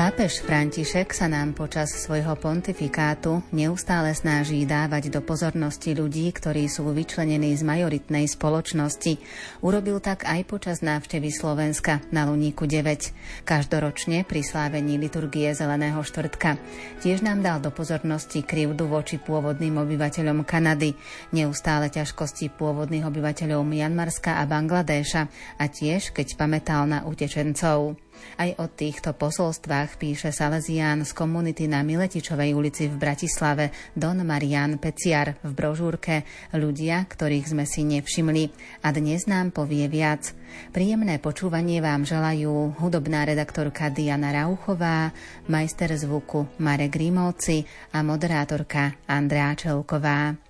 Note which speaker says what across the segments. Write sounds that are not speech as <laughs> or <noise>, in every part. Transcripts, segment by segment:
Speaker 1: Pápež František sa nám počas svojho pontifikátu neustále snaží dávať do pozornosti ľudí, ktorí sú vyčlenení z majoritnej spoločnosti. Urobil tak aj počas návštevy Slovenska na Luníku 9, každoročne pri slávení liturgie Zeleného štvrtka. Tiež nám dal do pozornosti krivdu voči pôvodným obyvateľom Kanady, neustále ťažkosti pôvodných obyvateľov Mianmarska a Bangladéša a tiež keď pamätal na utečencov. Aj o týchto posolstvách píše Salesián z komunity na Miletičovej ulici v Bratislave Don Marian Peciar v brožúrke Ľudia, ktorých sme si nevšimli. A dnes nám povie viac. Príjemné počúvanie vám želajú hudobná redaktorka Diana Rauchová, majster zvuku Marek Grimovci a moderátorka Andrea Čelková.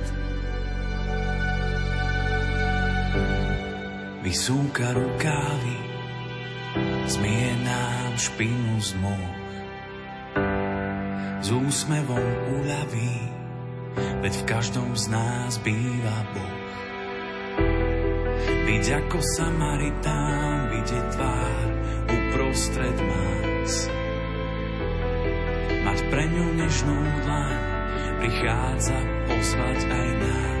Speaker 2: Vysúka rukávy, zmie nám špinu z moh. S úsmevom uľaví, veď v každom z nás býva Boh. Byť ako Samaritán, vidieť tvár uprostred más mať pre ňu nežnú dlaň, prichádza pozvať aj nás.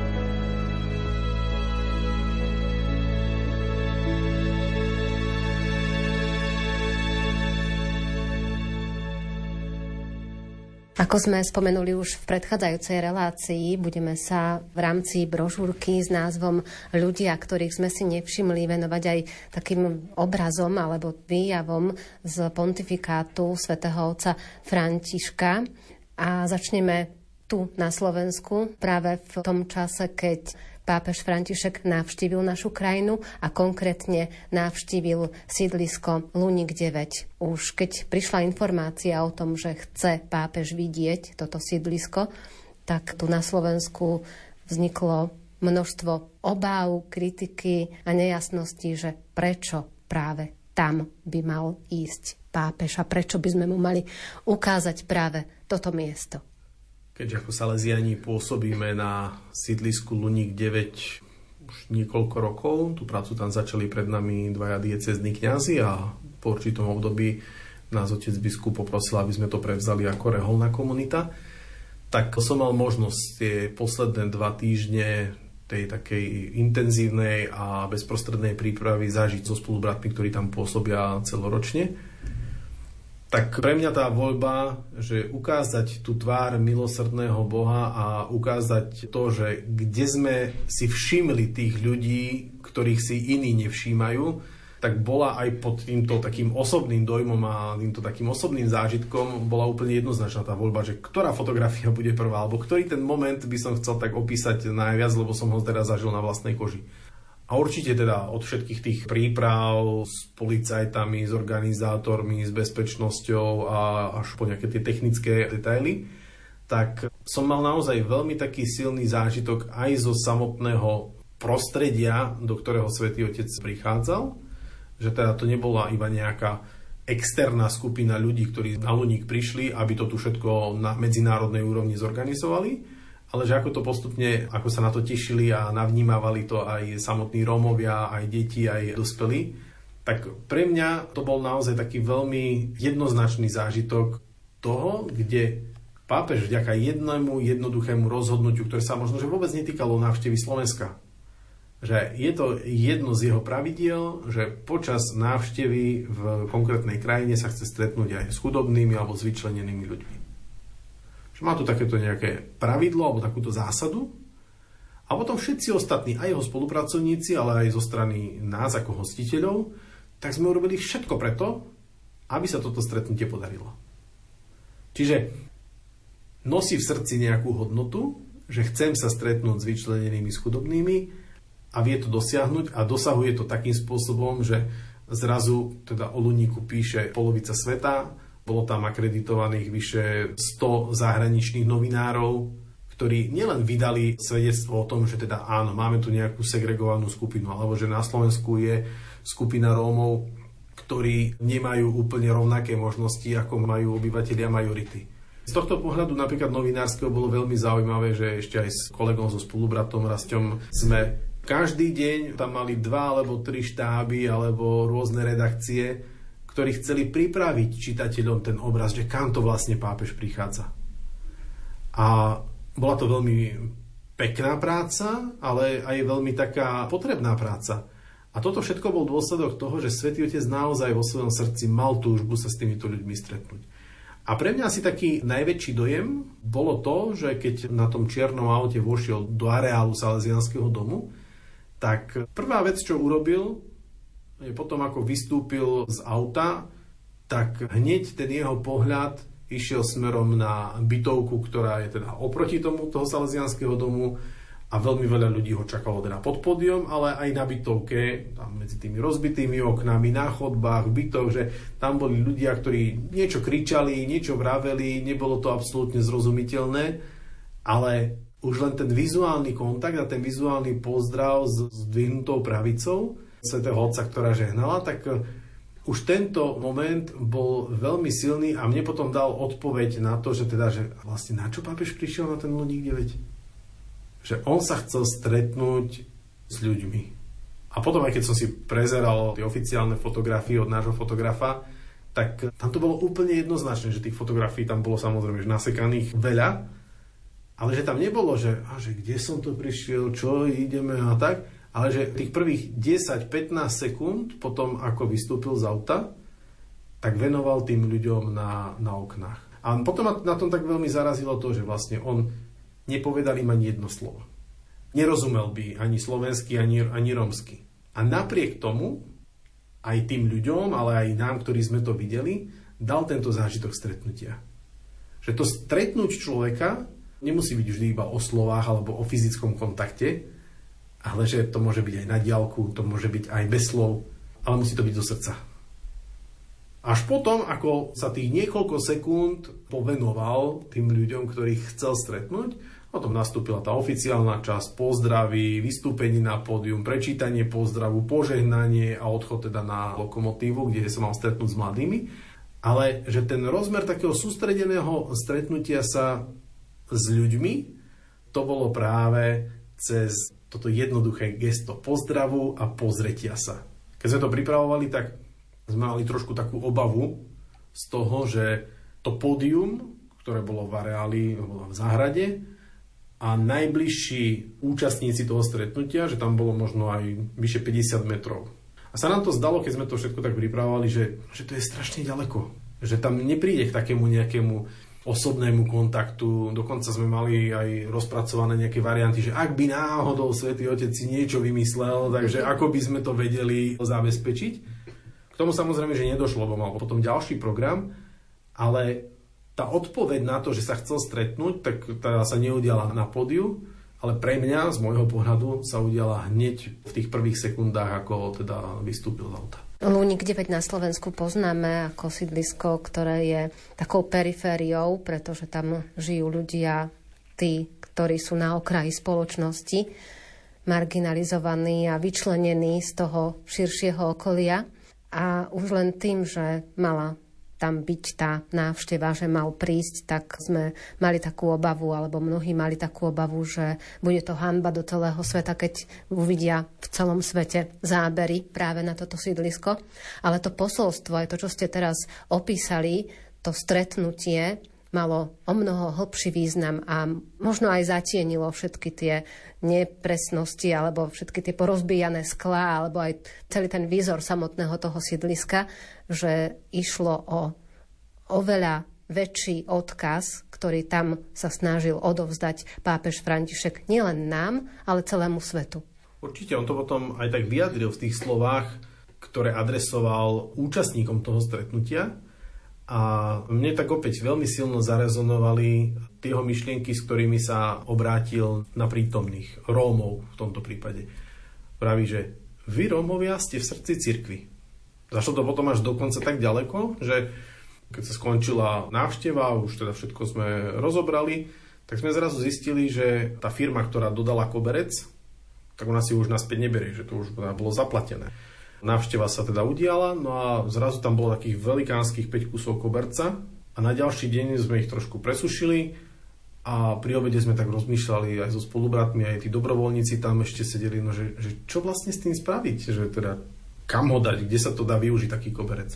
Speaker 3: Ako sme spomenuli už v predchádzajúcej relácii, budeme sa v rámci brožúrky s názvom Ľudia, ktorých sme si nevšimli, venovať aj takým obrazom alebo výjavom z pontifikátu svätého otca Františka. A začneme tu na Slovensku práve v tom čase, keď pápež František navštívil našu krajinu a konkrétne navštívil sídlisko Lunik 9. Už keď prišla informácia o tom, že chce pápež vidieť toto sídlisko, tak tu na Slovensku vzniklo množstvo obáv, kritiky a nejasností, že prečo práve tam by mal ísť pápež a prečo by sme mu mali ukázať práve toto miesto.
Speaker 4: Keďže ako Salesiani pôsobíme na sídlisku Luník 9 už niekoľko rokov, tú prácu tam začali pred nami dvaja diecezní kňazi a po určitom období nás otec biskup poprosil, aby sme to prevzali ako reholná komunita, tak som mal možnosť tie posledné dva týždne tej takej intenzívnej a bezprostrednej prípravy zažiť so spolubratmi, ktorí tam pôsobia celoročne. Tak pre mňa tá voľba, že ukázať tú tvár milosrdného Boha a ukázať to, že kde sme si všimli tých ľudí, ktorých si iní nevšímajú, tak bola aj pod týmto takým osobným dojmom a týmto takým osobným zážitkom bola úplne jednoznačná tá voľba, že ktorá fotografia bude prvá, alebo ktorý ten moment by som chcel tak opísať najviac, lebo som ho teda zažil na vlastnej koži. A určite teda od všetkých tých príprav s policajtami, s organizátormi, s bezpečnosťou a až po nejaké tie technické detaily, tak som mal naozaj veľmi taký silný zážitok aj zo samotného prostredia, do ktorého Svetý Otec prichádzal že teda to nebola iba nejaká externá skupina ľudí, ktorí na Luník prišli, aby to tu všetko na medzinárodnej úrovni zorganizovali, ale že ako to postupne, ako sa na to tešili a navnímavali to aj samotní Rómovia, aj deti, aj dospelí, tak pre mňa to bol naozaj taký veľmi jednoznačný zážitok toho, kde pápež vďaka jednému jednoduchému rozhodnutiu, ktoré sa možno že vôbec netýkalo návštevy Slovenska, že je to jedno z jeho pravidiel, že počas návštevy v konkrétnej krajine sa chce stretnúť aj s chudobnými alebo s vyčlenenými ľuďmi. Že má tu takéto nejaké pravidlo alebo takúto zásadu a potom všetci ostatní, aj jeho spolupracovníci, ale aj zo strany nás ako hostiteľov, tak sme urobili všetko preto, aby sa toto stretnutie podarilo. Čiže nosí v srdci nejakú hodnotu, že chcem sa stretnúť s vyčlenenými, s a vie to dosiahnuť a dosahuje to takým spôsobom, že zrazu teda o Luníku píše polovica sveta, bolo tam akreditovaných vyše 100 zahraničných novinárov, ktorí nielen vydali svedectvo o tom, že teda áno, máme tu nejakú segregovanú skupinu, alebo že na Slovensku je skupina Rómov, ktorí nemajú úplne rovnaké možnosti, ako majú obyvateľia majority. Z tohto pohľadu napríklad novinárskeho bolo veľmi zaujímavé, že ešte aj s kolegom so spolubratom Rastom sme každý deň tam mali dva alebo tri štáby alebo rôzne redakcie, ktorí chceli pripraviť čitateľom ten obraz, že kam to vlastne pápež prichádza. A bola to veľmi pekná práca, ale aj veľmi taká potrebná práca. A toto všetko bol dôsledok toho, že Svetý Otec naozaj vo svojom srdci mal túžbu sa s týmito ľuďmi stretnúť. A pre mňa asi taký najväčší dojem bolo to, že keď na tom čiernom aute vošiel do areálu Salesianského domu, tak prvá vec, čo urobil, potom ako vystúpil z auta, tak hneď ten jeho pohľad išiel smerom na bytovku, ktorá je teda oproti tomu toho salesianského domu a veľmi veľa ľudí ho čakalo teda pod pódium, ale aj na bytovke, tam medzi tými rozbitými oknami, na chodbách, bytov, že tam boli ľudia, ktorí niečo kričali, niečo vraveli, nebolo to absolútne zrozumiteľné, ale už len ten vizuálny kontakt a ten vizuálny pozdrav s zdvihnutou pravicou svätého Otca, ktorá žehnala, tak e, už tento moment bol veľmi silný a mne potom dal odpoveď na to, že teda, že vlastne na čo pápež prišiel na ten Luník 9? Že on sa chcel stretnúť s ľuďmi. A potom, aj keď som si prezeral tie oficiálne fotografie od nášho fotografa, tak tam to bolo úplne jednoznačné, že tých fotografií tam bolo samozrejme že nasekaných veľa, ale že tam nebolo, že, a že kde som to prišiel, čo ideme a tak, ale že tých prvých 10-15 sekúnd potom, ako vystúpil z auta, tak venoval tým ľuďom na, na oknách. A potom na tom tak veľmi zarazilo to, že vlastne on nepovedal im ani jedno slovo. Nerozumel by ani slovensky, ani, ani romsky. A napriek tomu aj tým ľuďom, ale aj nám, ktorí sme to videli, dal tento zážitok stretnutia. Že to stretnúť človeka nemusí byť vždy iba o slovách alebo o fyzickom kontakte, ale že to môže byť aj na diálku, to môže byť aj bez slov, ale musí to byť zo srdca. Až potom, ako sa tých niekoľko sekúnd povenoval tým ľuďom, ktorých chcel stretnúť, Potom nastúpila tá oficiálna časť, pozdravy, vystúpenie na pódium, prečítanie pozdravu, požehnanie a odchod teda na lokomotívu, kde sa mal stretnúť s mladými. Ale že ten rozmer takého sústredeného stretnutia sa s ľuďmi, to bolo práve cez toto jednoduché gesto pozdravu a pozretia sa. Keď sme to pripravovali, tak sme mali trošku takú obavu z toho, že to pódium, ktoré bolo v areáli, bolo v záhrade, a najbližší účastníci toho stretnutia, že tam bolo možno aj vyše 50 metrov. A sa nám to zdalo, keď sme to všetko tak pripravovali, že, že to je strašne ďaleko. Že tam nepríde k takému nejakému osobnému kontaktu. Dokonca sme mali aj rozpracované nejaké varianty, že ak by náhodou Svetý Otec si niečo vymyslel, takže ako by sme to vedeli zabezpečiť. K tomu samozrejme, že nedošlo, bo mal potom ďalší program, ale tá odpoveď na to, že sa chcel stretnúť, tak teda sa neudiala na pódiu, ale pre mňa, z môjho pohľadu, sa udiala hneď v tých prvých sekundách, ako teda vystúpil z auta.
Speaker 3: Lúnik 9 na Slovensku poznáme ako sídlisko, ktoré je takou perifériou, pretože tam žijú ľudia, tí, ktorí sú na okraji spoločnosti, marginalizovaní a vyčlenení z toho širšieho okolia. A už len tým, že mala tam byť tá návšteva, že mal prísť, tak sme mali takú obavu, alebo mnohí mali takú obavu, že bude to hanba do celého sveta, keď uvidia v celom svete zábery práve na toto sídlisko. Ale to posolstvo, aj to, čo ste teraz opísali, to stretnutie malo o mnoho hlbší význam a možno aj zatienilo všetky tie nepresnosti alebo všetky tie porozbijané sklá alebo aj celý ten výzor samotného toho sídliska, že išlo o oveľa väčší odkaz, ktorý tam sa snažil odovzdať pápež František nielen nám, ale celému svetu.
Speaker 4: Určite, on to potom aj tak vyjadril v tých slovách, ktoré adresoval účastníkom toho stretnutia. A mne tak opäť veľmi silno zarezonovali tie myšlienky, s ktorými sa obrátil na prítomných Rómov v tomto prípade. Praví, že vy Rómovia ste v srdci cirkvi. Zašlo to potom až dokonca tak ďaleko, že keď sa skončila návšteva, už teda všetko sme rozobrali, tak sme zrazu zistili, že tá firma, ktorá dodala koberec, tak ona si už naspäť neberie, že to už bolo zaplatené. Návšteva sa teda udiala, no a zrazu tam bolo takých velikánskych 5 kusov koberca a na ďalší deň sme ich trošku presušili a pri obede sme tak rozmýšľali aj so spolubratmi, aj tí dobrovoľníci tam ešte sedeli, no že, že čo vlastne s tým spraviť, že teda kam ho dať, kde sa to dá využiť taký koberec.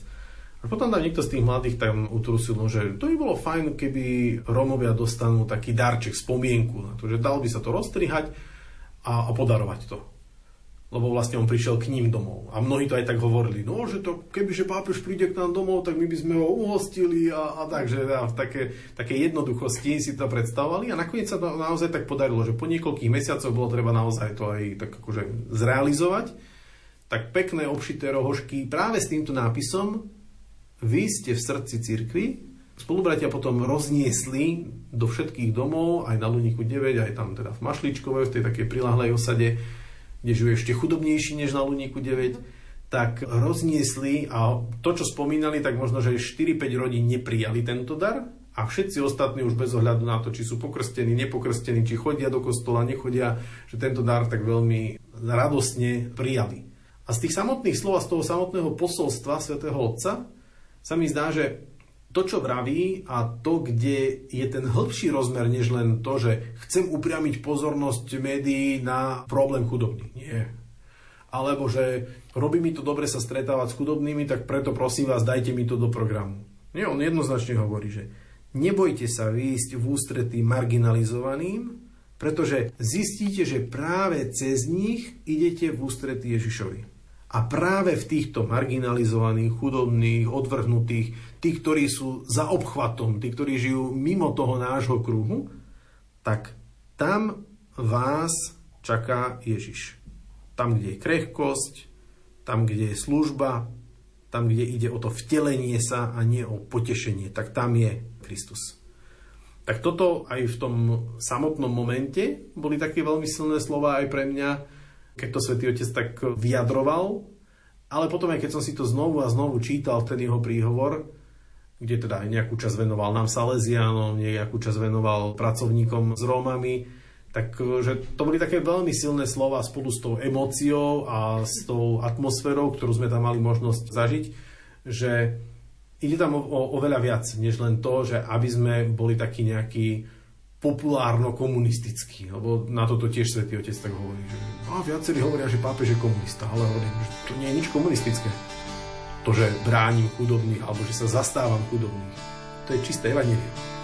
Speaker 4: A potom tam niekto z tých mladých tam utrusil, no, že to by bolo fajn, keby Rómovia dostanú taký darček, spomienku na to, že dal by sa to roztrihať a, a podarovať to lebo vlastne on prišiel k ním domov. A mnohí to aj tak hovorili, no, že to, kebyže pápež príde k nám domov, tak my by sme ho uhostili a, a tak, že a v také, také jednoduchosti si to predstavovali a nakoniec sa to naozaj tak podarilo, že po niekoľkých mesiacoch bolo treba naozaj to aj tak akože zrealizovať. Tak pekné obšité rohožky práve s týmto nápisom vy ste v srdci cirkvi, Spolubratia potom rozniesli do všetkých domov, aj na Luníku 9, aj tam teda v Mašličkove, v tej takej prilahlej osade, kde žijú ešte chudobnejší než na Luníku 9, tak rozniesli a to, čo spomínali, tak možno, že 4-5 rodín neprijali tento dar a všetci ostatní už bez ohľadu na to, či sú pokrstení, nepokrstení, či chodia do kostola, nechodia, že tento dar tak veľmi radostne prijali. A z tých samotných slov a z toho samotného posolstva svätého Otca sa mi zdá, že to, čo vraví a to, kde je ten hĺbší rozmer, než len to, že chcem upriamiť pozornosť médií na problém chudobných. Nie. Alebo že robí mi to dobre sa stretávať s chudobnými, tak preto prosím vás, dajte mi to do programu. Nie, on jednoznačne hovorí, že nebojte sa výjsť v ústretí marginalizovaným, pretože zistíte, že práve cez nich idete v ústretí Ježišovi. A práve v týchto marginalizovaných, chudobných, odvrhnutých, tí, ktorí sú za obchvatom, tí, ktorí žijú mimo toho nášho kruhu, tak tam vás čaká Ježiš. Tam, kde je krehkosť, tam, kde je služba, tam, kde ide o to vtelenie sa a nie o potešenie, tak tam je Kristus. Tak toto aj v tom samotnom momente boli také veľmi silné slova aj pre mňa, keď to svätý Otec tak vyjadroval, ale potom aj keď som si to znovu a znovu čítal, ten jeho príhovor,
Speaker 5: kde teda aj nejakú časť venoval nám Salesianom, nejakú časť venoval pracovníkom s Rómami, Takže to boli také veľmi silné slova spolu s tou emóciou a s tou atmosférou, ktorú sme tam mali možnosť zažiť, že ide tam o, o, oveľa viac, než len to, že aby sme boli takí nejakí populárno-komunistickí, lebo na toto tiež svätý Otec tak hovorí, že a viacerí hovoria, že pápež je komunista, ale hovorím, že to nie je nič komunistické. To, že bránim chudobných, alebo že sa zastávam chudobných, to je čisté evanelium.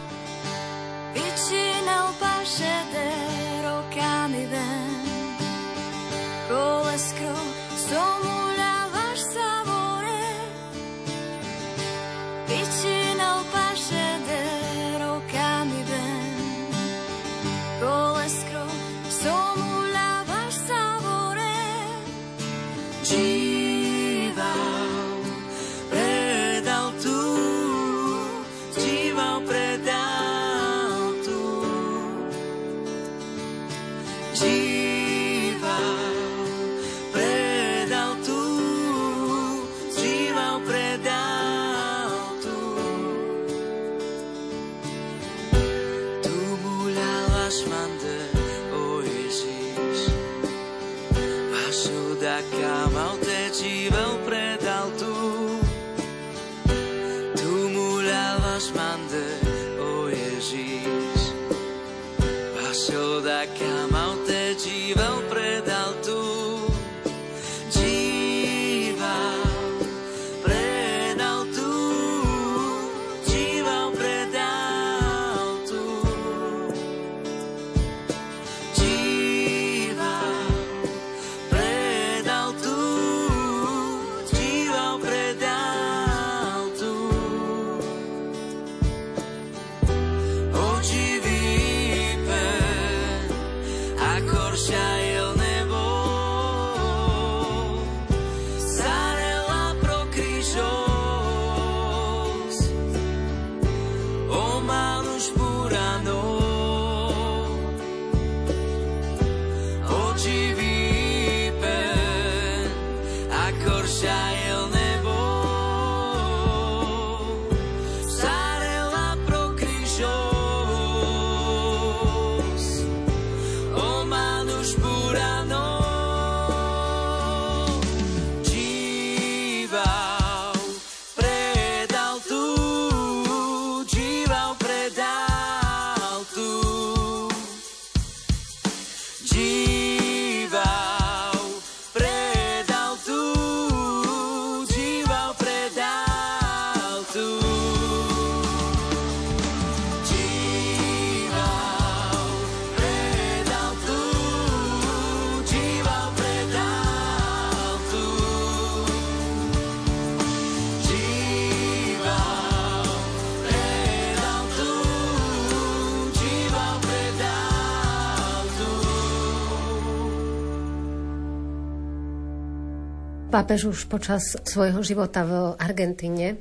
Speaker 3: Pápež už počas svojho života v Argentíne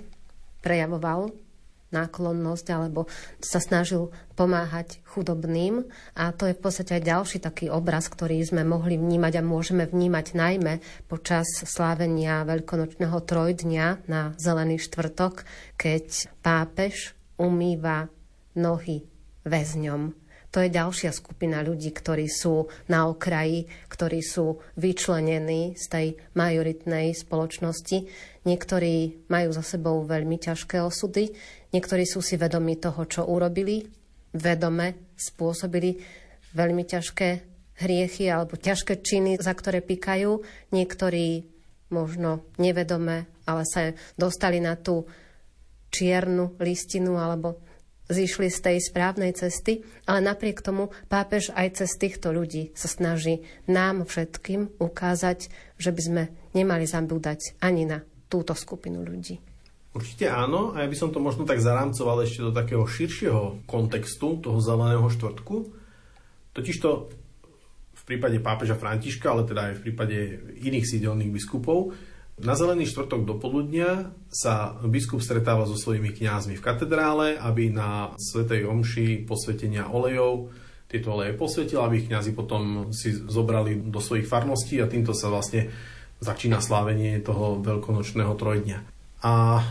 Speaker 3: prejavoval náklonnosť alebo sa snažil pomáhať chudobným a to je v podstate aj ďalší taký obraz, ktorý sme mohli vnímať a môžeme vnímať najmä počas slávenia veľkonočného trojdňa na Zelený štvrtok, keď pápež umýva nohy väzňom. To je ďalšia skupina ľudí, ktorí sú na okraji, ktorí sú vyčlenení z tej majoritnej spoločnosti. Niektorí majú za sebou veľmi ťažké osudy, niektorí sú si vedomi toho, čo urobili, vedome spôsobili veľmi ťažké hriechy alebo ťažké činy, za ktoré pýkajú. Niektorí možno nevedome, ale sa dostali na tú čiernu listinu alebo zišli z tej správnej cesty, ale napriek tomu pápež aj cez týchto ľudí sa snaží nám všetkým ukázať, že by sme nemali zabúdať ani na túto skupinu ľudí.
Speaker 5: Určite áno, a ja by som to možno tak zarámcoval ešte do takého širšieho kontextu toho zeleného štvrtku. Totižto v prípade pápeža Františka, ale teda aj v prípade iných sídelných biskupov, na zelený štvrtok do poludnia sa biskup stretáva so svojimi kňazmi v katedrále, aby na svetej omši posvetenia olejov tieto oleje posvetil, aby ich kňazi potom si zobrali do svojich farností a týmto sa vlastne začína slávenie toho veľkonočného trojdňa. A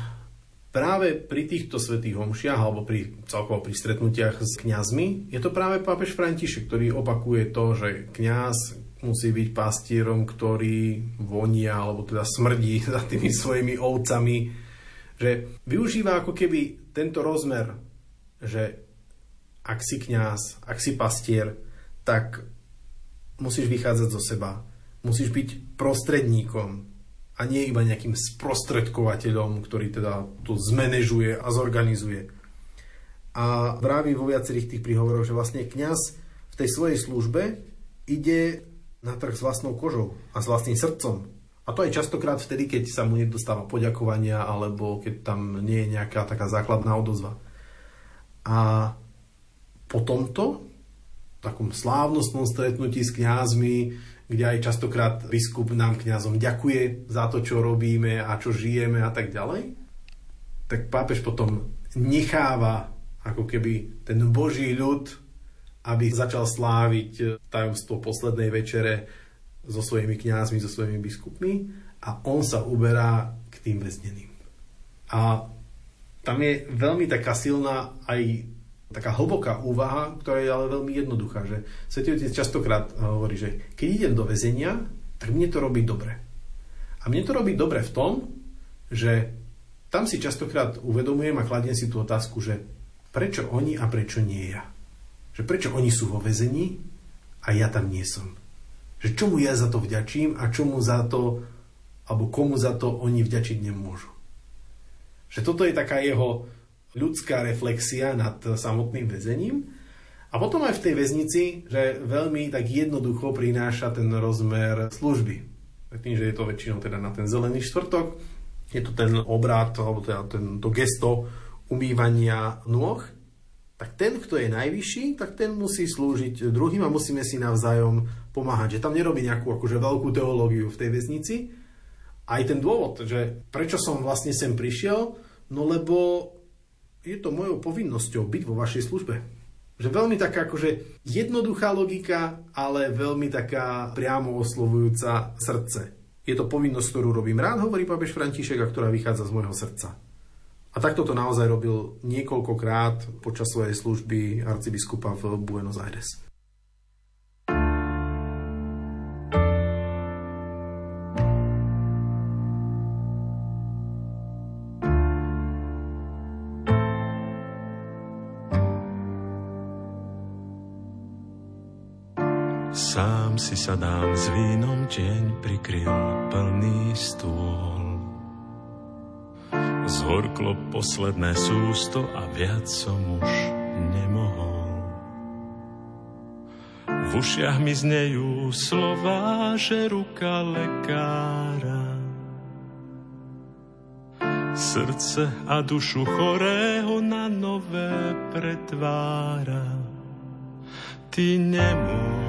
Speaker 4: práve pri týchto svetých homšiach alebo pri celkovo pri stretnutiach s kňazmi je to práve pápež František, ktorý opakuje to, že kňaz musí byť pastierom, ktorý vonia alebo teda smrdí <laughs> za tými svojimi ovcami, že využíva ako keby tento rozmer, že ak si kňaz, ak si pastier, tak musíš vychádzať zo seba. Musíš byť prostredníkom a nie iba nejakým sprostredkovateľom, ktorý teda to zmanéžuje a zorganizuje. A vraví vo viacerých tých príhovoroch, že vlastne kňaz v tej svojej službe ide na trh s vlastnou kožou a s vlastným srdcom. A to aj častokrát vtedy, keď sa mu nedostáva poďakovania alebo keď tam nie je nejaká taká základná odozva. A po tomto takom slávnostnom stretnutí s kňazmi, kde aj častokrát biskup nám kňazom ďakuje za to, čo robíme a čo žijeme a tak ďalej, tak pápež potom necháva ako keby ten Boží ľud, aby začal sláviť tajomstvo poslednej večere so svojimi kňazmi, so svojimi biskupmi a on sa uberá k tým väzneným. A tam je veľmi taká silná aj taká hlboká úvaha, ktorá je ale veľmi jednoduchá, že Svetý Otec častokrát hovorí, že keď idem do väzenia, tak mne to robí dobre. A mne to robí dobre v tom, že tam si častokrát uvedomujem a kladiem si tú otázku, že prečo oni a prečo nie ja. Že prečo oni sú vo väzení a ja tam nie som. Že čomu ja za to vďačím a čomu za to, alebo komu za to oni vďačiť nemôžu. Že toto je taká jeho ľudská reflexia nad samotným väzením. A potom aj v tej väznici, že veľmi tak jednoducho prináša ten rozmer služby. Tým, že je to väčšinou teda na ten zelený štvrtok, je to ten obrad, alebo teda ten, to gesto umývania nôh, tak ten, kto je najvyšší, tak ten musí slúžiť druhým a musíme si navzájom pomáhať. Že tam nerobí nejakú akože veľkú teológiu v tej väznici. Aj ten dôvod, že prečo som vlastne sem prišiel, no lebo je to mojou povinnosťou byť vo vašej službe. Že veľmi taká akože jednoduchá logika, ale veľmi taká priamo oslovujúca srdce. Je to povinnosť, ktorú robím rád, hovorí pápež František, a ktorá vychádza z môjho srdca. A takto to naozaj robil niekoľkokrát počas svojej služby arcibiskupa v Buenos Aires.
Speaker 6: si sadám s vínom, deň prikryl plný stôl. Zhorklo posledné sústo a viac som už nemohol. V ušiach mi znejú slova, že ruka lekára srdce a dušu chorého na nové pretvára. Ty nemôžeš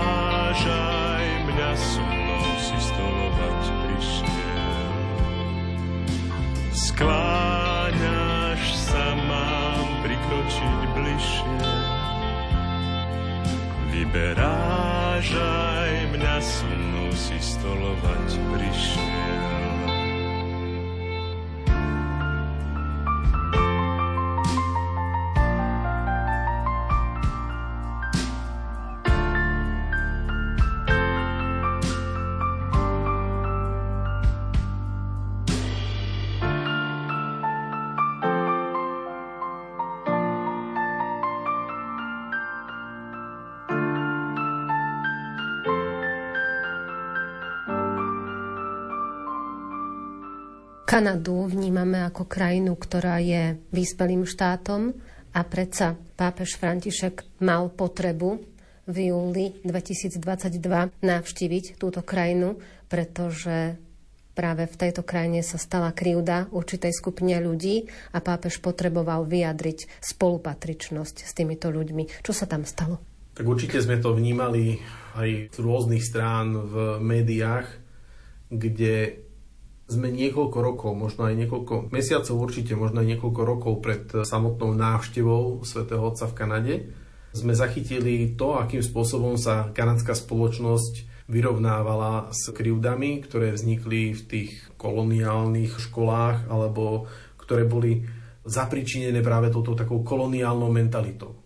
Speaker 6: skláňaš sa, mám prikročiť bližšie. Vyberáš aj mňa so mnou si stolovať prišiel.
Speaker 3: Kanadu vnímame ako krajinu, ktorá je vyspelým štátom a predsa pápež František mal potrebu v júli 2022 navštíviť túto krajinu, pretože práve v tejto krajine sa stala krivda určitej skupine ľudí a pápež potreboval vyjadriť spolupatričnosť s týmito ľuďmi. Čo sa tam stalo?
Speaker 4: Tak určite sme to vnímali aj z rôznych strán v médiách, kde sme niekoľko rokov, možno aj niekoľko mesiacov určite, možno aj niekoľko rokov pred samotnou návštevou svätého Otca v Kanade, sme zachytili to, akým spôsobom sa kanadská spoločnosť vyrovnávala s krivdami, ktoré vznikli v tých koloniálnych školách alebo ktoré boli zapričinené práve touto takou koloniálnou mentalitou.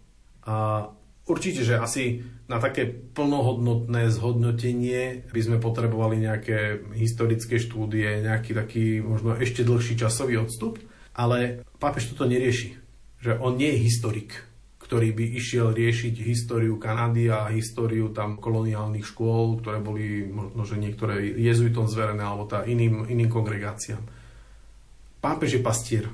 Speaker 4: A určite, že asi na také plnohodnotné zhodnotenie by sme potrebovali nejaké historické štúdie, nejaký taký možno ešte dlhší časový odstup, ale pápež toto nerieši. Že on nie je historik, ktorý by išiel riešiť históriu Kanady a históriu tam koloniálnych škôl, ktoré boli možno, že niektoré jezuitom zverené alebo tá iným, iným kongregáciám. Pápež je pastier.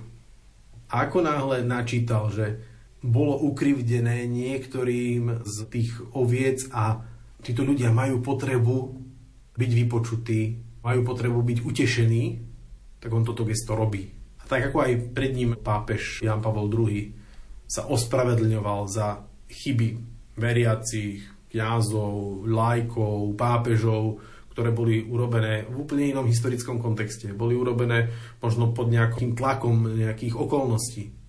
Speaker 4: A ako náhle načítal, že bolo ukrivdené niektorým z tých oviec a títo ľudia majú potrebu byť vypočutí, majú potrebu byť utešení, tak on toto gesto robí. A tak ako aj pred ním pápež Jan Pavel II sa ospravedlňoval za chyby veriacich, kňazov, lajkov, pápežov, ktoré boli urobené v úplne inom historickom kontexte. Boli urobené možno pod nejakým tlakom nejakých okolností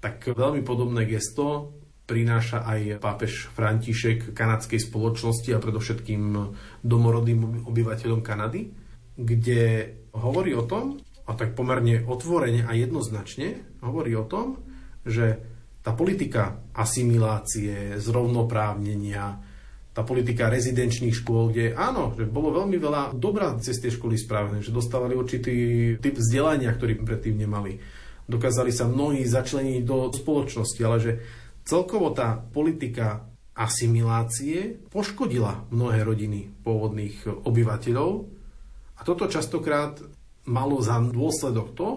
Speaker 4: tak veľmi podobné gesto prináša aj pápež František kanadskej spoločnosti a predovšetkým domorodým obyvateľom Kanady, kde hovorí o tom, a tak pomerne otvorene a jednoznačne hovorí o tom, že tá politika asimilácie, zrovnoprávnenia, tá politika rezidenčných škôl, kde áno, že bolo veľmi veľa dobrá cez tie školy spravené, že dostávali určitý typ vzdelania, ktorý predtým nemali dokázali sa mnohí začleniť do spoločnosti, ale že celkovo tá politika asimilácie poškodila mnohé rodiny pôvodných obyvateľov a toto častokrát malo za dôsledok to,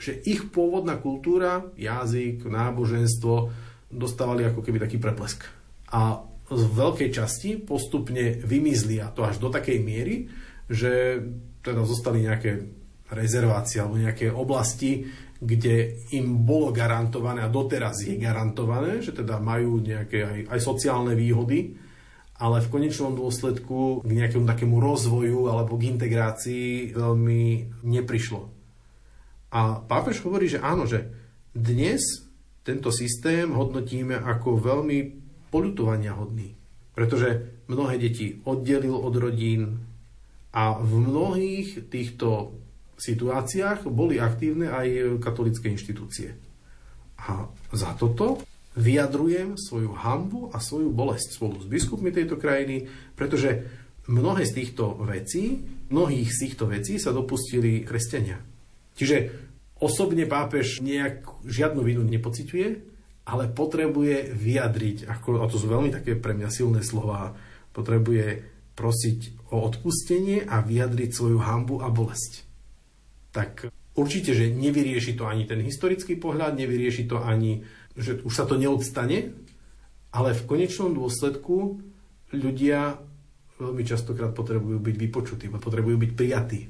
Speaker 4: že ich pôvodná kultúra, jazyk, náboženstvo dostávali ako keby taký preplesk. A z veľkej časti postupne vymizli a to až do takej miery, že teda zostali nejaké rezervácie alebo nejaké oblasti, kde im bolo garantované, a doteraz je garantované, že teda majú nejaké aj, aj sociálne výhody, ale v konečnom dôsledku k nejakému takému rozvoju alebo k integrácii veľmi neprišlo. A pápež hovorí, že áno, že dnes tento systém hodnotíme ako veľmi polutovania hodný. Pretože mnohé deti oddelil od rodín a v mnohých týchto situáciách boli aktívne aj katolické inštitúcie. A za toto vyjadrujem svoju hambu a svoju bolesť spolu s biskupmi tejto krajiny, pretože mnohé z týchto vecí, mnohých z týchto vecí sa dopustili kresťania. Čiže osobne pápež nejak žiadnu vinu nepociťuje, ale potrebuje vyjadriť, ako, a to sú veľmi také pre mňa silné slova, potrebuje prosiť o odpustenie a vyjadriť svoju hambu a bolesť tak určite, že nevyrieši to ani ten historický pohľad, nevyrieši to ani, že už sa to neodstane, ale v konečnom dôsledku ľudia veľmi častokrát potrebujú byť vypočutí, potrebujú byť prijatí.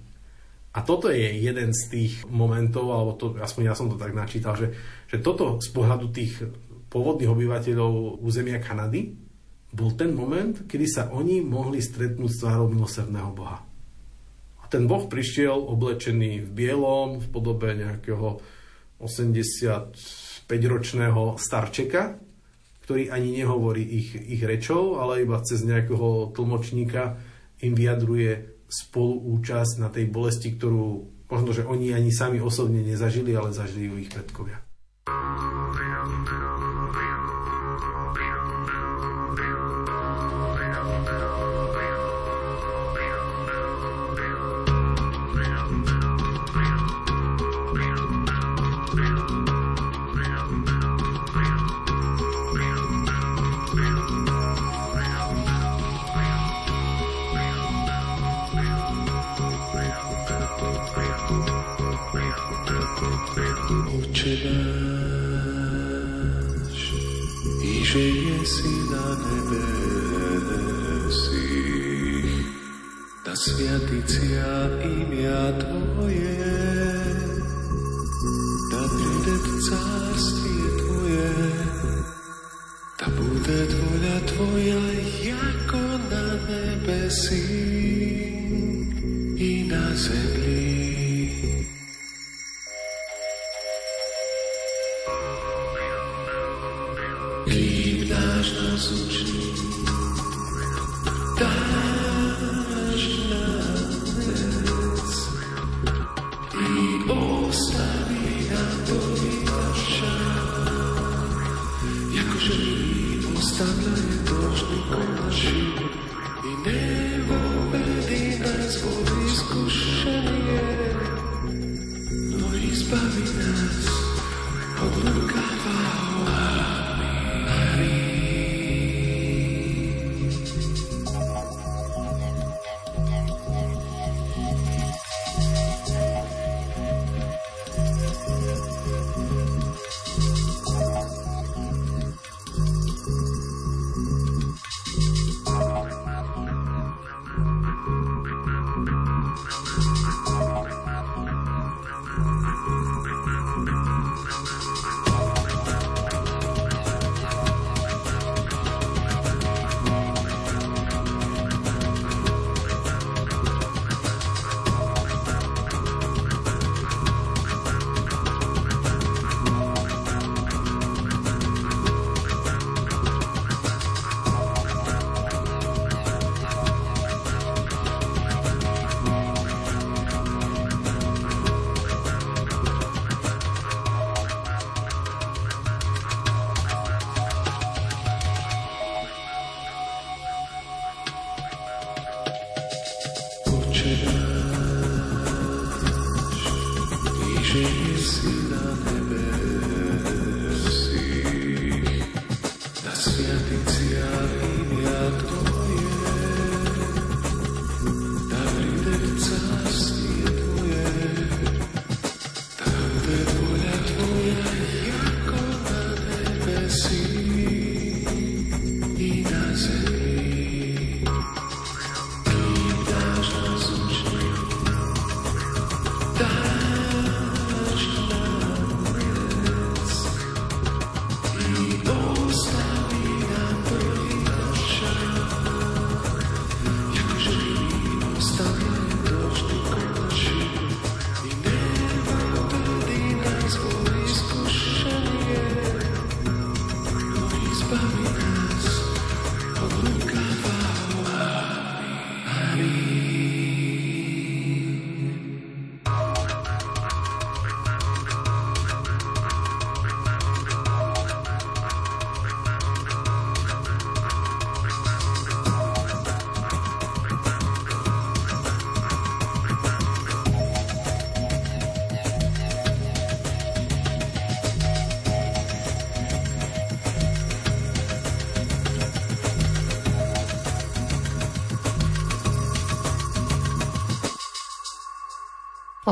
Speaker 4: A toto je jeden z tých momentov, alebo to, aspoň ja som to tak načítal, že, že toto z pohľadu tých pôvodných obyvateľov územia Kanady bol ten moment, kedy sa oni mohli stretnúť s tvárou milosrdného Boha
Speaker 7: ten boh prišiel oblečený v bielom, v podobe nejakého 85-ročného starčeka, ktorý ani nehovorí ich, ich rečou, ale iba cez nejakého tlmočníka im vyjadruje spoluúčasť na tej bolesti, ktorú možno, že oni ani sami osobne nezažili, ale zažili ju ich predkovia.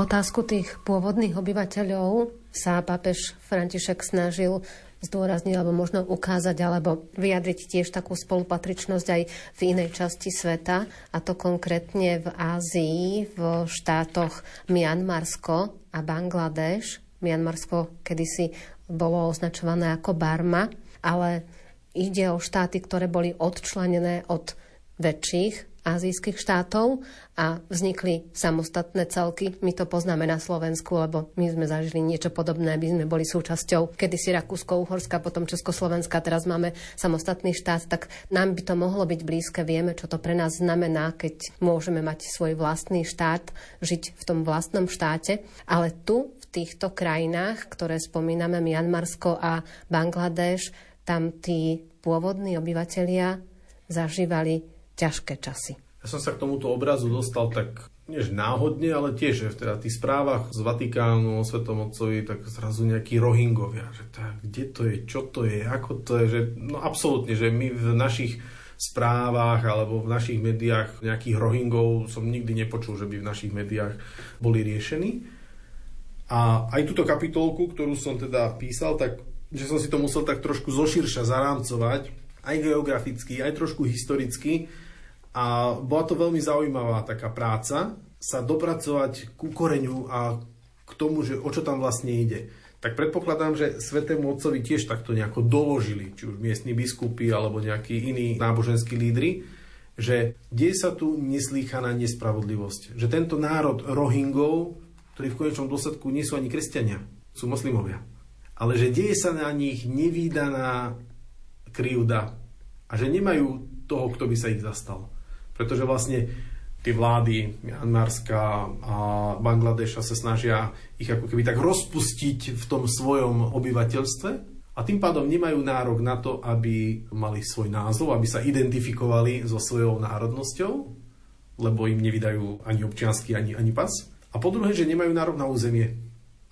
Speaker 3: Otázku tých pôvodných obyvateľov sa pápež František snažil zdôrazniť alebo možno ukázať alebo vyjadriť tiež takú spolupatričnosť aj v inej časti sveta a to konkrétne v Ázii, v štátoch Mianmarsko a Bangladeš. Mianmarsko kedysi bolo označované ako Barma, ale ide o štáty, ktoré boli odčlenené od väčších azijských štátov a vznikli samostatné celky. My to poznáme na Slovensku, lebo my sme zažili niečo podobné, my sme boli súčasťou kedysi Rakúsko-Uhorska, potom Československa, teraz máme samostatný štát, tak nám by to mohlo byť blízke. Vieme, čo to pre nás znamená, keď môžeme mať svoj vlastný štát, žiť v tom vlastnom štáte. Ale tu, v týchto krajinách, ktoré spomíname, Mianmarsko a Bangladeš, tam tí pôvodní obyvatelia zažívali ťažké časy.
Speaker 4: Ja som sa k tomuto obrazu dostal tak než náhodne, ale tiež, v teda tých správach z Vatikánu o Svetom Otcovi, tak zrazu nejakí rohingovia, že tak, kde to je, čo to je, ako to je, že no absolútne, že my v našich správach alebo v našich médiách nejakých rohingov som nikdy nepočul, že by v našich médiách boli riešení. A aj túto kapitolku, ktorú som teda písal, tak že som si to musel tak trošku zoširša zarámcovať, aj geograficky, aj trošku historicky, a bola to veľmi zaujímavá taká práca, sa dopracovať ku koreňu a k tomu, že o čo tam vlastne ide. Tak predpokladám, že Svetému Otcovi tiež takto nejako doložili, či už miestni biskupy alebo nejakí iní náboženskí lídry, že deje sa tu neslýchaná nespravodlivosť. Že tento národ Rohingov, ktorí v konečnom dôsledku nie sú ani kresťania, sú moslimovia, ale že deje sa na nich nevýdaná krivda a že nemajú toho, kto by sa ich zastal. Pretože vlastne tie vlády Mianmarska a Bangladeša sa snažia ich ako keby tak rozpustiť v tom svojom obyvateľstve a tým pádom nemajú nárok na to, aby mali svoj názov, aby sa identifikovali so svojou národnosťou, lebo im nevydajú ani občiansky, ani, ani pas. A po druhé, že nemajú nárok na územie.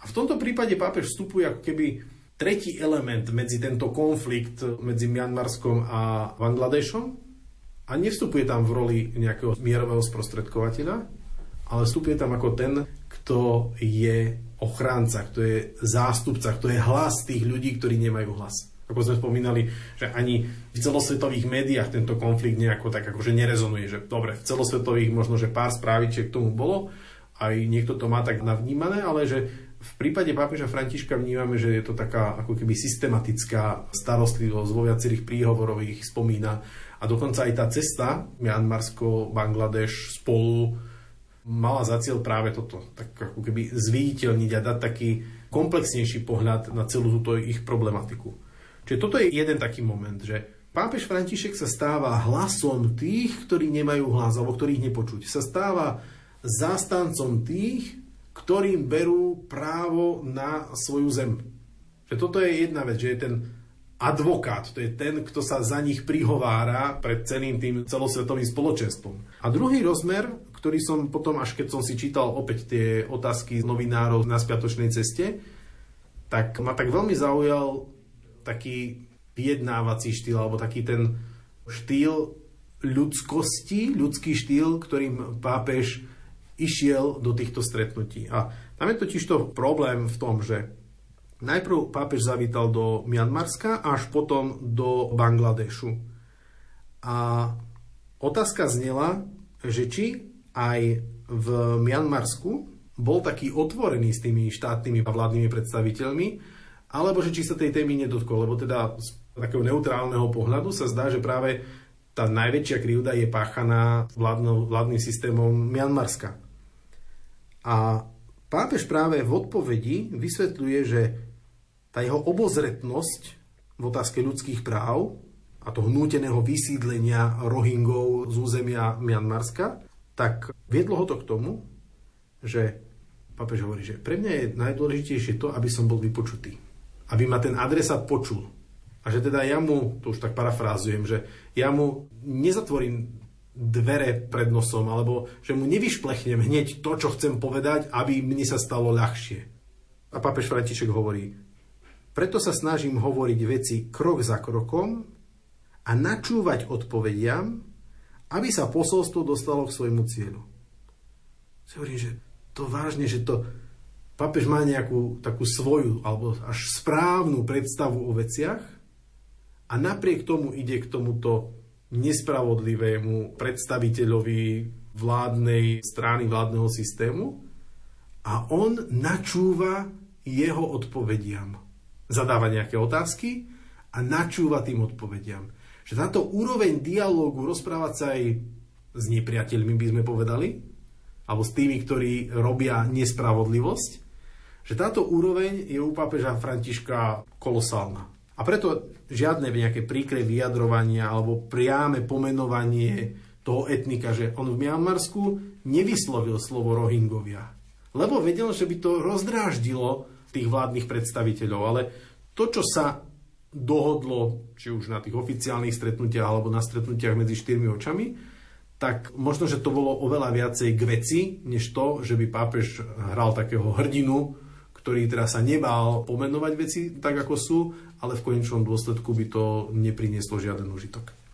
Speaker 4: A v tomto prípade pápež vstupuje ako keby tretí element medzi tento konflikt medzi Mianmarskom a Bangladešom, a nevstupuje tam v roli nejakého mierového sprostredkovateľa, ale vstupuje tam ako ten, kto je ochránca, kto je zástupca, kto je hlas tých ľudí, ktorí nemajú hlas. Ako sme spomínali, že ani v celosvetových médiách tento konflikt nejako tak akože nerezonuje, že dobre, v celosvetových možno, že pár správičiek tomu bolo, aj niekto to má tak navnímané, ale že v prípade pápeža Františka vnímame, že je to taká ako keby systematická starostlivosť vo viacerých príhovorových spomína a dokonca aj tá cesta Mianmarsko, Bangladeš spolu mala za cieľ práve toto. Tak ako keby zviditeľniť a dať taký komplexnejší pohľad na celú túto ich problematiku. Čiže toto je jeden taký moment, že pápež František sa stáva hlasom tých, ktorí nemajú hlas, alebo ktorých nepočuť. Sa stáva zástancom tých, ktorým berú právo na svoju zem. Že toto je jedna vec, že je ten advokát, to je ten, kto sa za nich prihovára pred celým tým celosvetovým spoločenstvom. A druhý rozmer, ktorý som potom, až keď som si čítal opäť tie otázky novinárov na spiatočnej ceste, tak ma tak veľmi zaujal taký vyjednávací štýl, alebo taký ten štýl ľudskosti, ľudský štýl, ktorým pápež išiel do týchto stretnutí. A tam je totiž to problém v tom, že Najprv pápež zavítal do Mianmarska, až potom do Bangladešu. A otázka znela, že či aj v Mianmarsku bol taký otvorený s tými štátnymi a vládnymi predstaviteľmi, alebo že či sa tej témy nedotkol, lebo teda z takého neutrálneho pohľadu sa zdá, že práve tá najväčšia krivda je páchaná vládno, vládnym systémom Mianmarska. A pápež práve v odpovedi vysvetľuje, že tá jeho obozretnosť v otázke ľudských práv a toho núteného vysídlenia Rohingov z územia Mianmarska, tak viedlo ho to k tomu, že papež hovorí, že pre mňa je najdôležitejšie to, aby som bol vypočutý. Aby ma ten adresát počul. A že teda ja mu, to už tak parafrázujem, že ja mu nezatvorím dvere pred nosom, alebo že mu nevyšplechnem hneď to, čo chcem povedať, aby mne sa stalo ľahšie. A pápež František hovorí, preto sa snažím hovoriť veci krok za krokom a načúvať odpovediam, aby sa posolstvo dostalo k svojmu cieľu. Hovorím, že to vážne, že to papež má nejakú takú svoju alebo až správnu predstavu o veciach a napriek tomu ide k tomuto nespravodlivému predstaviteľovi vládnej strany, vládneho systému a on načúva jeho odpovediam zadáva nejaké otázky a načúva tým odpovediam.
Speaker 8: že táto úroveň dialógu, rozprávať sa aj s nepriateľmi, by sme povedali, alebo s tými, ktorí robia nespravodlivosť, že táto úroveň je u pápeža Františka kolosálna. A preto žiadne nejaké príkre vyjadrovania alebo priame pomenovanie toho etnika, že on v Mianmarsku nevyslovil slovo Rohingovia. Lebo vedel, že by to rozdráždilo tých vládnych predstaviteľov. Ale to, čo sa dohodlo, či už na tých oficiálnych stretnutiach alebo na stretnutiach medzi štyrmi očami, tak možno, že to bolo oveľa viacej k veci, než to, že by pápež hral takého hrdinu, ktorý teda sa nebál pomenovať veci tak, ako sú, ale v konečnom dôsledku by to neprinieslo žiaden užitok.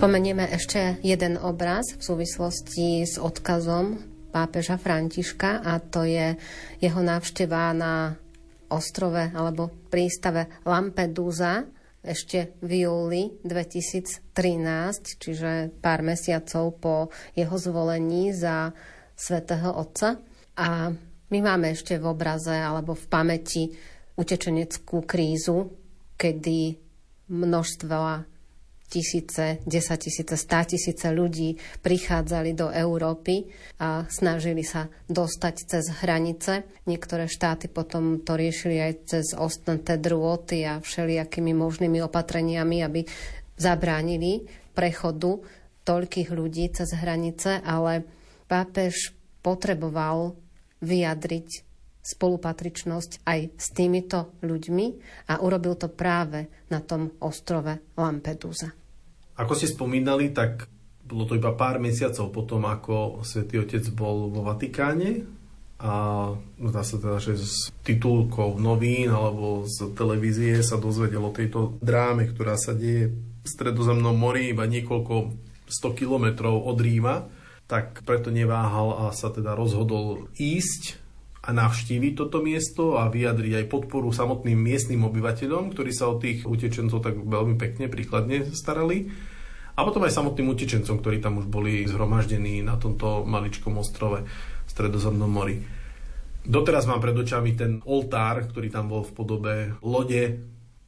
Speaker 3: Spomenieme ešte jeden obraz v súvislosti s odkazom pápeža Františka a to je jeho návšteva na ostrove alebo prístave Lampedusa ešte v júli 2013, čiže pár mesiacov po jeho zvolení za svätého Otca. A my máme ešte v obraze alebo v pamäti utečeneckú krízu, kedy množstva tisíce, desaťtisíce, tisíce ľudí prichádzali do Európy a snažili sa dostať cez hranice. Niektoré štáty potom to riešili aj cez ostnaté drôty a všelijakými možnými opatreniami, aby zabránili prechodu toľkých ľudí cez hranice, ale pápež potreboval vyjadriť spolupatričnosť aj s týmito ľuďmi a urobil to práve na tom ostrove Lampedusa.
Speaker 4: Ako ste spomínali, tak bolo to iba pár mesiacov potom, ako svätý Otec bol vo Vatikáne a zdá sa teda, že z titulkov novín alebo z televízie sa dozvedel o tejto dráme, ktorá sa deje v stredozemnom mori iba niekoľko 100 kilometrov od Ríma, tak preto neváhal a sa teda rozhodol ísť a navštíviť toto miesto a vyjadriť aj podporu samotným miestnym obyvateľom, ktorí sa o tých utečencov tak veľmi pekne, príkladne starali. A potom aj samotným utečencom, ktorí tam už boli zhromaždení na tomto maličkom ostrove v Stredozemnom mori. Doteraz mám pred očami ten oltár, ktorý tam bol v podobe lode,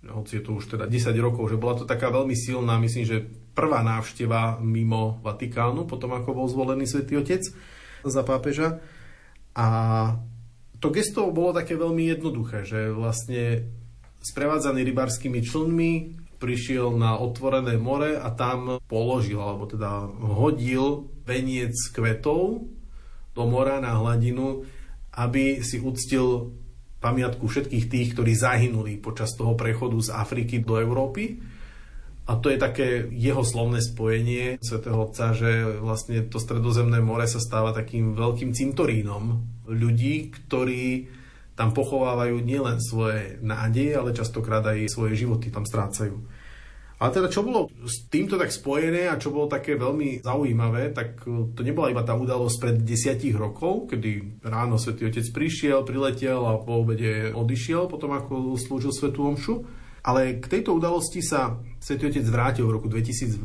Speaker 4: hoci je to už teda 10 rokov, že bola to taká veľmi silná, myslím, že prvá návšteva mimo Vatikánu, potom ako bol zvolený svätý Otec za pápeža. A to gesto bolo také veľmi jednoduché, že vlastne sprevádzaný rybarskými člnmi prišiel na otvorené more a tam položil, alebo teda hodil veniec kvetov do mora na hladinu, aby si uctil pamiatku všetkých tých, ktorí zahynuli počas toho prechodu z Afriky do Európy. A to je také jeho slovné spojenie svätého Otca, že vlastne to stredozemné more sa stáva takým veľkým cintorínom ľudí, ktorí tam pochovávajú nielen svoje nádeje, ale častokrát aj svoje životy tam strácajú. Ale teda čo bolo s týmto tak spojené a čo bolo také veľmi zaujímavé, tak to nebola iba tá udalosť pred desiatich rokov, kedy ráno svätý Otec prišiel, priletel a po obede odišiel, potom ako slúžil Svetú Omšu. Ale k tejto udalosti sa Svetý Otec vrátil v roku 2020,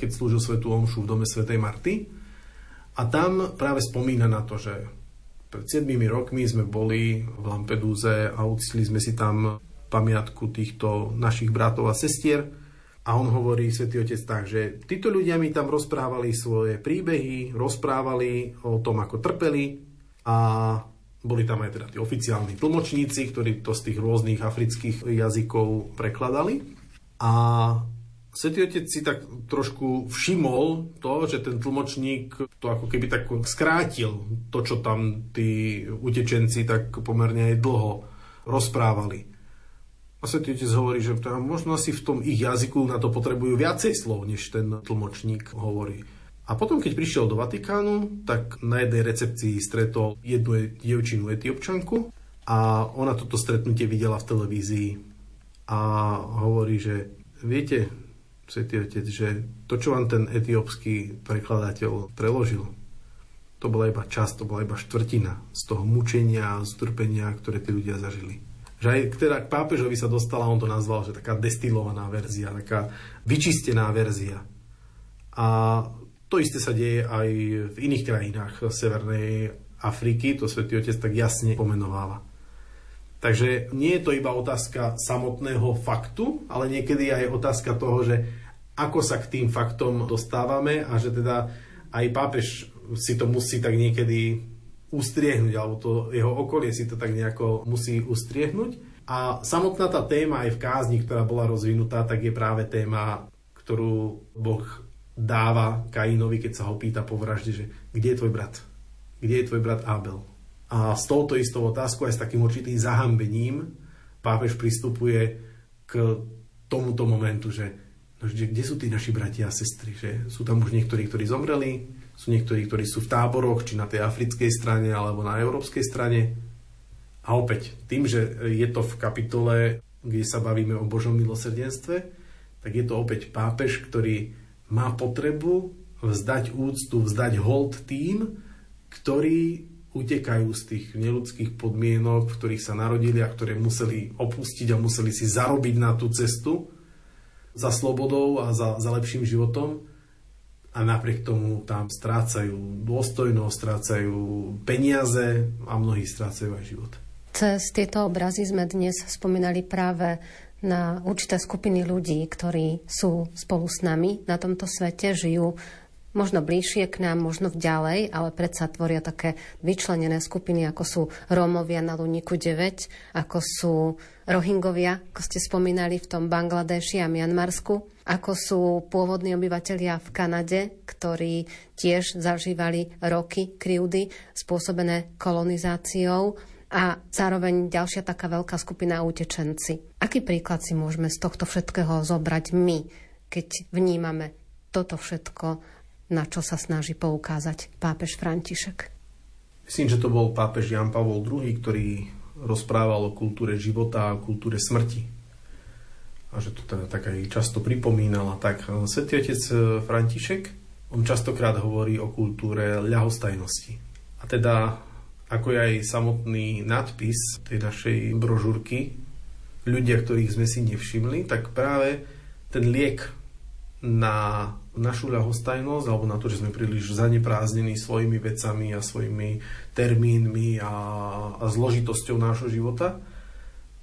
Speaker 4: keď slúžil Svetú Omšu v dome Svetej Marty. A tam práve spomína na to, že pred 7 rokmi sme boli v Lampedúze a uctili sme si tam pamiatku týchto našich bratov a sestier a on hovorí, Svetý Otec, tak, že títo ľudia mi tam rozprávali svoje príbehy, rozprávali o tom, ako trpeli a boli tam aj teda tí oficiálni tlmočníci, ktorí to z tých rôznych afrických jazykov prekladali. A Svetý Otec si tak trošku všimol to, že ten tlmočník to ako keby tak skrátil to, čo tam tí utečenci tak pomerne aj dlho rozprávali. A Svetý Otec hovorí, že teda možno asi v tom ich jazyku na to potrebujú viacej slov, než ten tlmočník hovorí. A potom, keď prišiel do Vatikánu, tak na jednej recepcii stretol jednu dievčinu etiopčanku a ona toto stretnutie videla v televízii a hovorí, že viete, Svetý Otec, že to, čo vám ten etiópsky prekladateľ preložil, to bola iba časť, to bola iba štvrtina z toho mučenia a zdrpenia, ktoré tí ľudia zažili. Že aj teda k pápežovi sa dostala, on to nazval, že taká destilovaná verzia, taká vyčistená verzia. A to isté sa deje aj v iných krajinách Severnej Afriky, to Svetý Otec tak jasne pomenováva. Takže nie je to iba otázka samotného faktu, ale niekedy aj otázka toho, že ako sa k tým faktom dostávame a že teda aj pápež si to musí tak niekedy ustriehnúť, alebo to jeho okolie si to tak nejako musí ustriehnúť. A samotná tá téma aj v kázni, ktorá bola rozvinutá, tak je práve téma, ktorú Boh dáva Kainovi, keď sa ho pýta po vražde, že kde je tvoj brat? Kde je tvoj brat Abel? A s touto istou otázkou aj s takým určitým zahambením pápež pristupuje k tomuto momentu, že no, kde sú tí naši bratia a sestry? Že sú tam už niektorí, ktorí zomreli, sú niektorí, ktorí sú v táboroch, či na tej africkej strane, alebo na európskej strane. A opäť, tým, že je to v kapitole, kde sa bavíme o Božom milosrdenstve, tak je to opäť pápež, ktorý má potrebu vzdať úctu, vzdať hold tým, ktorí utekajú z tých neludských podmienok, v ktorých sa narodili a ktoré museli opustiť a museli si zarobiť na tú cestu za slobodou a za, za lepším životom a napriek tomu tam strácajú dôstojnosť, strácajú peniaze a mnohí strácajú aj život.
Speaker 3: Cez tieto obrazy sme dnes spomínali práve na určité skupiny ľudí, ktorí sú spolu s nami na tomto svete, žijú možno bližšie k nám, možno ďalej, ale predsa tvoria také vyčlenené skupiny, ako sú Rómovia na Luniku 9, ako sú Rohingovia, ako ste spomínali v tom Bangladeši a Mianmarsku, ako sú pôvodní obyvateľia v Kanade, ktorí tiež zažívali roky krivdy spôsobené kolonizáciou a zároveň ďalšia taká veľká skupina utečenci. Aký príklad si môžeme z tohto všetkého zobrať my, keď vnímame toto všetko, na čo sa snaží poukázať pápež František?
Speaker 4: Myslím, že to bol pápež Jan Pavol II, ktorý rozprával o kultúre života a kultúre smrti. A že to teda tak aj často pripomínal. Tak svätý otec František, on častokrát hovorí o kultúre ľahostajnosti. A teda, ako je aj samotný nadpis tej našej brožúrky, ľudia, ktorých sme si nevšimli, tak práve ten liek na našu ľahostajnosť alebo na to, že sme príliš zaneprázdnení svojimi vecami a svojimi termínmi a, a zložitosťou nášho života,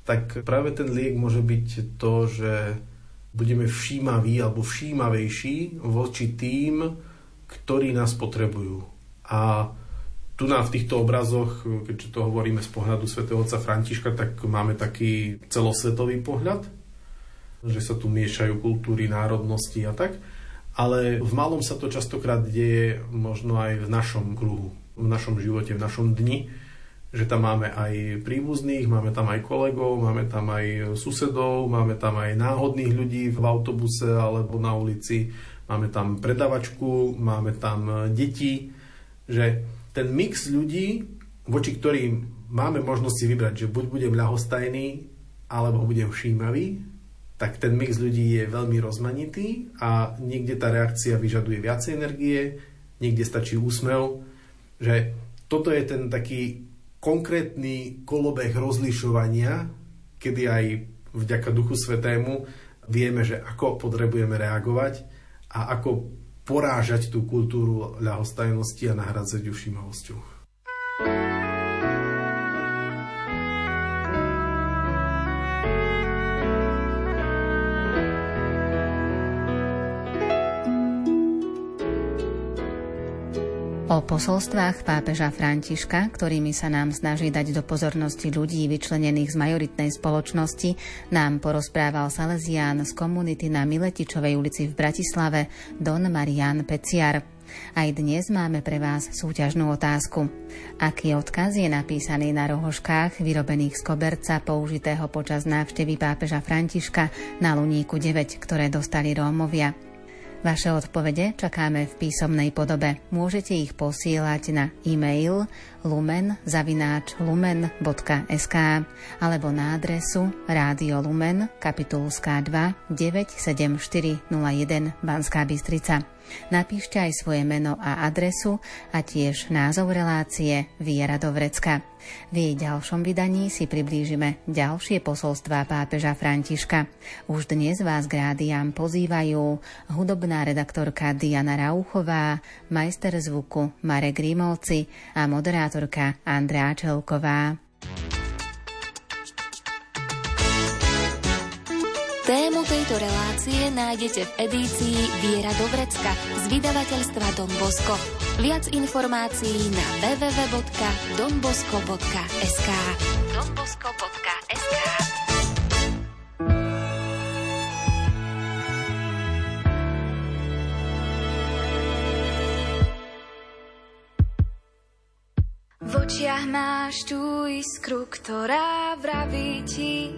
Speaker 4: tak práve ten liek môže byť to, že budeme všímaví alebo všímavejší voči tým, ktorí nás potrebujú. A tu na v týchto obrazoch, keďže to hovoríme z pohľadu svätého otca Františka, tak máme taký celosvetový pohľad, že sa tu miešajú kultúry, národnosti a tak ale v malom sa to častokrát deje možno aj v našom kruhu, v našom živote, v našom dni, že tam máme aj príbuzných, máme tam aj kolegov, máme tam aj susedov, máme tam aj náhodných ľudí v autobuse alebo na ulici, máme tam predavačku, máme tam deti, že ten mix ľudí, voči ktorým máme možnosť si vybrať, že buď budem ľahostajný, alebo budem všímavý, tak ten mix ľudí je veľmi rozmanitý a niekde tá reakcia vyžaduje viacej energie, niekde stačí úsmev, že toto je ten taký konkrétny kolobeh rozlišovania, kedy aj vďaka Duchu Svetému vieme, že ako potrebujeme reagovať a ako porážať tú kultúru ľahostajnosti a nahradzať ju všímavosťou.
Speaker 1: O posolstvách pápeža Františka, ktorými sa nám snaží dať do pozornosti ľudí vyčlenených z majoritnej spoločnosti, nám porozprával Salesián z komunity na Miletičovej ulici v Bratislave Don Marian Peciar. Aj dnes máme pre vás súťažnú otázku. Aký odkaz je napísaný na rohoškách vyrobených z koberca použitého počas návštevy pápeža Františka na Luníku 9, ktoré dostali Rómovia? Vaše odpovede čakáme v písomnej podobe. Môžete ich posielať na e-mail lumen.lumen.sk alebo na adresu Rádio Lumen, kapitulská 2, 97401 Banská Bystrica. Napíšte aj svoje meno a adresu a tiež názov relácie Viera do Vrecka. V jej ďalšom vydaní si priblížime ďalšie posolstvá pápeža Františka. Už dnes vás k rádiám pozývajú hudobná redaktorka Diana Rauchová, majster zvuku Marek Grimovci a moderátorka Andrea Čelková.
Speaker 9: Tejto relácie nájdete v edícii Viera do Vrecka z vydavateľstva Don Bosco. Viac informácií na www.donbosco.sk donbosco.sk V očiach máš tú iskru, ktorá vraví ti,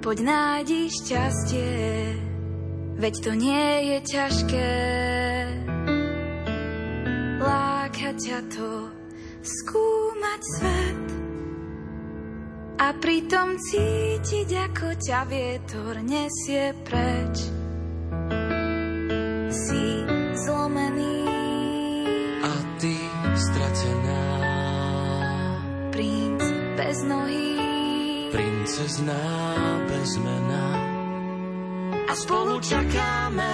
Speaker 9: poď nájdi šťastie, veď to nie je ťažké. Láka ťa to skúmať svet a pritom cítiť, ako ťa vietor nesie preč. Si zlomený
Speaker 5: a ty stratená.
Speaker 9: Princ bez nohy
Speaker 5: princezná bez mena. A spolu čakáme,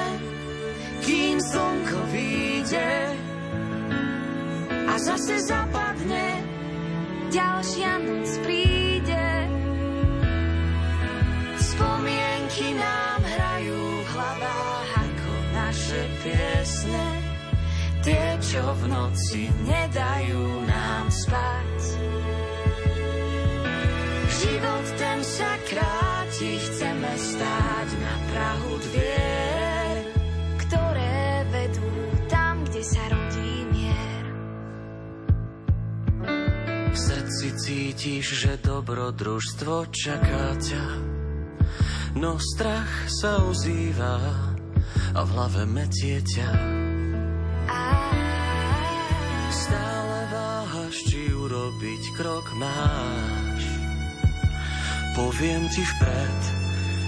Speaker 5: kým slnko vyjde a zase zapadne,
Speaker 9: ďalšia noc príde.
Speaker 5: Spomienky nám hrajú v hlavách ako naše piesne, tie, čo v noci nedajú nám spať. Dvier,
Speaker 9: ktoré vedú tam, kde sa rodí mier.
Speaker 5: V srdci
Speaker 10: cítiš, že dobrodružstvo čaká ťa, no strach sa ozýva a v hlave metie ťa. Stále váhaš, či urobiť krok máš. Poviem ti vpred,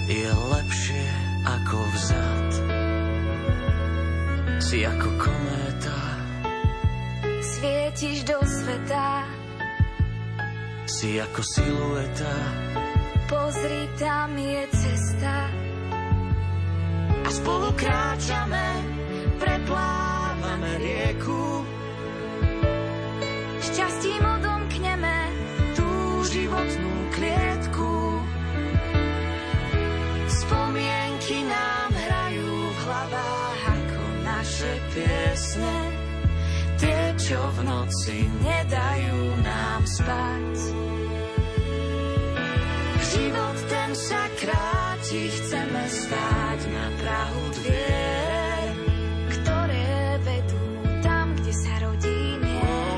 Speaker 10: je lepšie ako vzad. Si ako kométa,
Speaker 5: svietiš do sveta,
Speaker 10: si ako silueta.
Speaker 5: Pozri, tam je cesta.
Speaker 10: A spolu kráčame, preplávame rieku.
Speaker 5: Šťastím odomkneme tú životnú čo v noci nedajú nám spať. Život ten sa kráti, chceme stáť na Prahu dvier, ktoré vedú tam, kde sa rodí mier.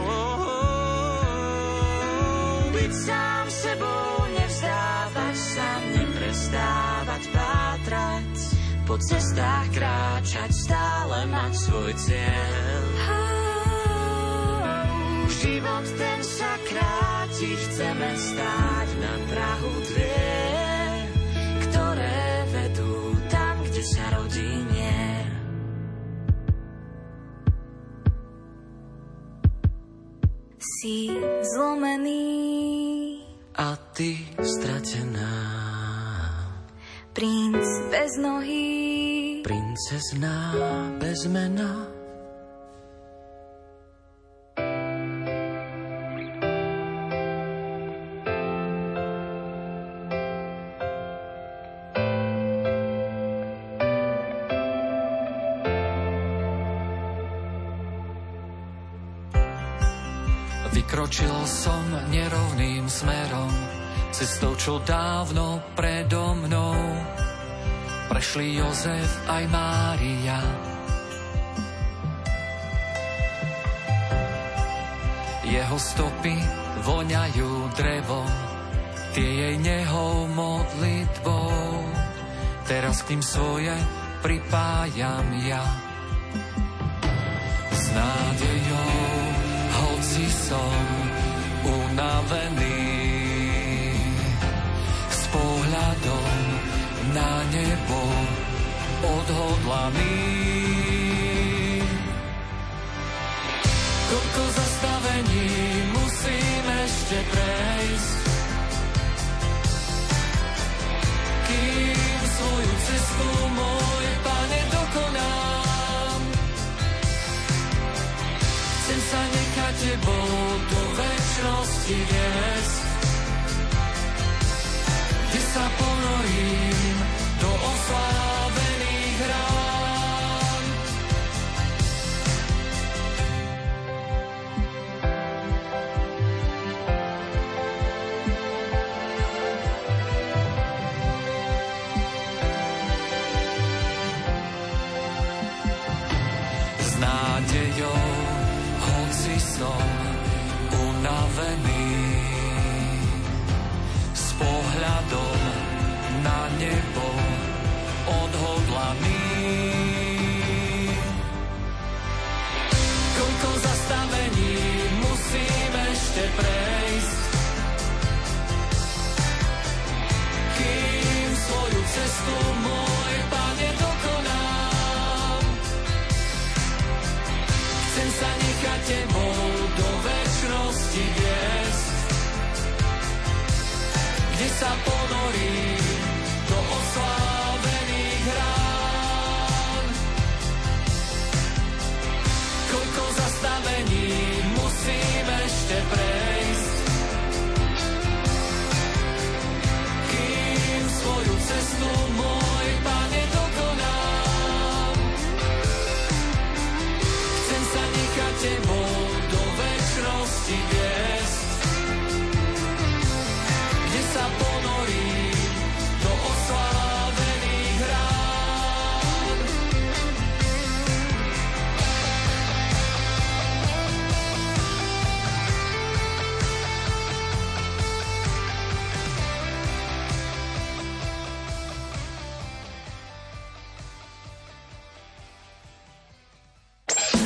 Speaker 5: Byť sám sebou, nevzdávať sa, neprestávať pátrať, po cestách kráčať, stále mať svoj cieľ. Život ten sa kráti, chceme stáť na Prahu dvier, ktoré vedú tam, kde sa rodí mier. Si zlomený
Speaker 10: a ty stratená.
Speaker 5: Princ bez nohy,
Speaker 10: princezná bez mena.
Speaker 11: Vykročil som nerovným smerom, cestou, čo dávno predo mnou. Prešli Jozef aj Mária. Jeho stopy voňajú drevo, tie jej nehou modlitbou. Teraz k ním svoje pripájam ja. S nádejou hoci som unavený s pohľadom na nebo odhodlaný. Koľko zastavení musím ešte prejsť, kým svoju cestu môj pane dokonám. Chcem sa nechať tebou do väčšnosti viesť, kde sa ponorím